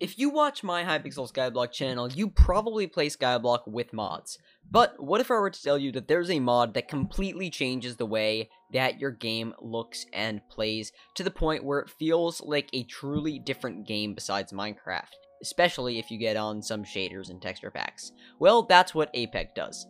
If you watch my Hypixel Skyblock channel, you probably play Skyblock with mods. But what if I were to tell you that there's a mod that completely changes the way that your game looks and plays to the point where it feels like a truly different game besides Minecraft, especially if you get on some shaders and texture packs? Well, that's what Apec does.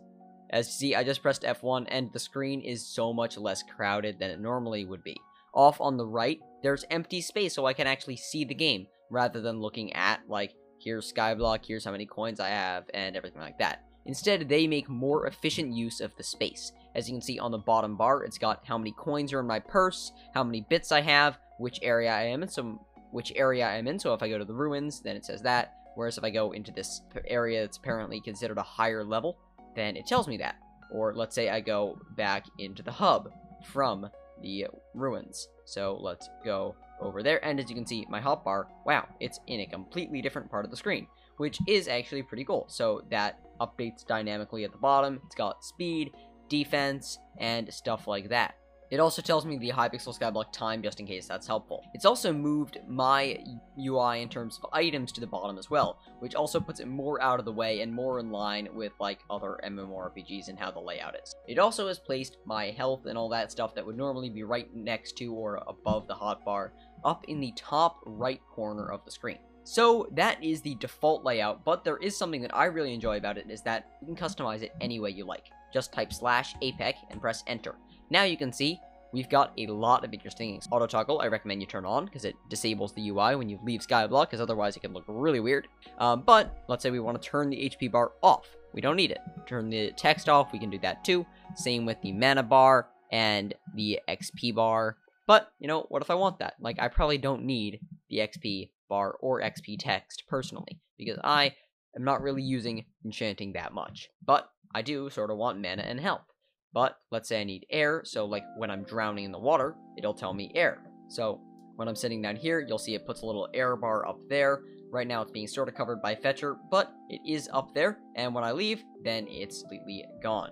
As you see, I just pressed F1 and the screen is so much less crowded than it normally would be. Off on the right, there's empty space so I can actually see the game, rather than looking at, like, here's Skyblock, here's how many coins I have, and everything like that. Instead, they make more efficient use of the space. As you can see on the bottom bar, it's got how many coins are in my purse, how many bits I have, which area I am in, so which area I'm in. So if I go to the ruins, then it says that. Whereas if I go into this area that's apparently considered a higher level, then it tells me that. Or let's say I go back into the hub from the ruins. So let's go over there. And as you can see, my hotbar, wow, it's in a completely different part of the screen, which is actually pretty cool. So that updates dynamically at the bottom. It's got speed, defense, and stuff like that. It also tells me the Hypixel Skyblock time just in case that's helpful. It's also moved my UI in terms of items to the bottom as well, which also puts it more out of the way and more in line with like other MMORPGs and how the layout is. It also has placed my health and all that stuff that would normally be right next to or above the hotbar up in the top right corner of the screen. So that is the default layout, but there is something that I really enjoy about it is that you can customize it any way you like. Just type slash APEC and press enter. Now you can see we've got a lot of interesting things. Auto toggle, I recommend you turn on because it disables the UI when you leave Skyblock because otherwise it can look really weird. Um, but let's say we want to turn the HP bar off. We don't need it. Turn the text off, we can do that too. Same with the mana bar and the XP bar. But, you know, what if I want that? Like, I probably don't need the XP bar or XP text personally because I am not really using enchanting that much. But I do sort of want mana and health. But let's say I need air, so like when I'm drowning in the water, it'll tell me air. So when I'm sitting down here, you'll see it puts a little air bar up there. Right now it's being sort of covered by Fetcher, but it is up there, and when I leave, then it's completely gone.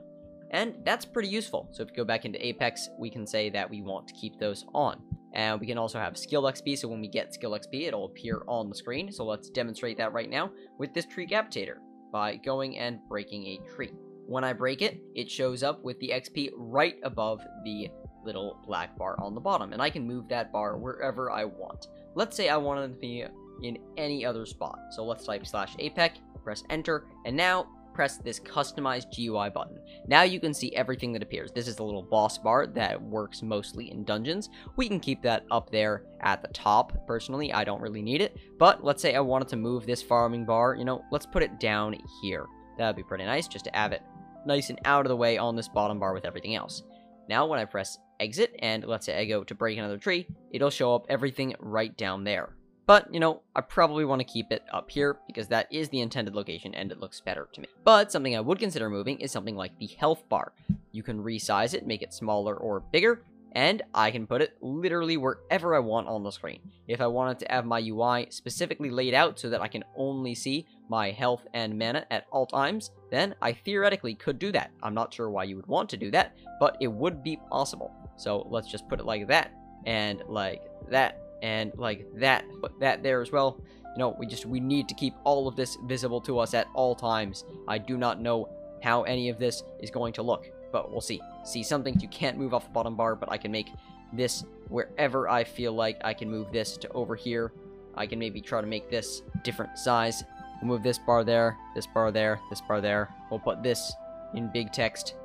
And that's pretty useful. So if we go back into Apec, we can say that we want to keep those on. And we can also have skill XP, so when we get skill XP, it'll appear on the screen. So let's demonstrate that right now with this Treecapitator by going and breaking a tree. When I break it, it shows up with the XP right above the little black bar on the bottom, and I can move that bar wherever I want. Let's say I wanted to be in any other spot. So let's type slash APEC, press enter, and now press this customized GUI button. Now you can see everything that appears. This is the little boss bar that works mostly in dungeons. We can keep that up there at the top. Personally, I don't really need it, but let's say I wanted to move this farming bar, you know, let's put it down here. That'd be pretty nice just to have it nice and out of the way on this bottom bar with everything else. Now when I press exit and let's say I go to break another tree, it'll show up everything right down there. But, you know, I probably want to keep it up here because that is the intended location and it looks better to me. But something I would consider moving is something like the health bar. You can resize it, make it smaller or bigger, and I can put it literally wherever I want on the screen. If I wanted to have my UI specifically laid out so that I can only see my health and mana at all times, then I theoretically could do that. I'm not sure why you would want to do that, but it would be possible. So let's just put it like that, and like that, and like that. That there as well. You know, we just, we need to keep all of this visible to us at all times. I do not know how any of this is going to look but we'll see. See, some things you can't move off the bottom bar, but I can make this wherever I feel like I can move this to over here. I can maybe try to make this different size. We'll move this bar there, this bar there, this bar there. We'll put this in big text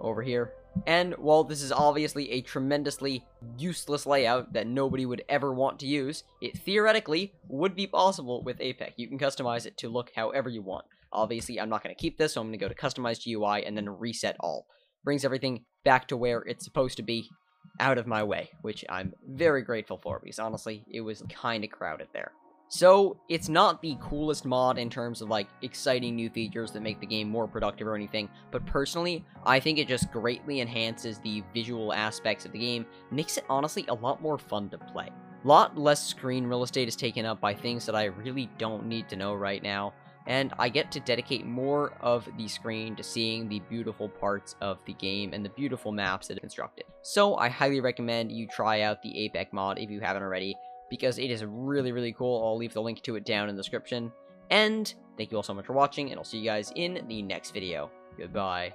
over here. And while this is obviously a tremendously useless layout that nobody would ever want to use, it theoretically would be possible with Apec. You can customize it to look however you want. Obviously, I'm not going to keep this, so I'm going to go to Customize GUI and then reset all brings everything back to where it's supposed to be out of my way, which I'm very grateful for because honestly, it was kind of crowded there. So, it's not the coolest mod in terms of like exciting new features that make the game more productive or anything, but personally, I think it just greatly enhances the visual aspects of the game, makes it honestly a lot more fun to play. A lot less screen real estate is taken up by things that I really don't need to know right now, and I get to dedicate more of the screen to seeing the beautiful parts of the game and the beautiful maps that are constructed. So I highly recommend you try out the Apec mod if you haven't already, because it is really, really cool. I'll leave the link to it down in the description. And thank you all so much for watching, and I'll see you guys in the next video. Goodbye.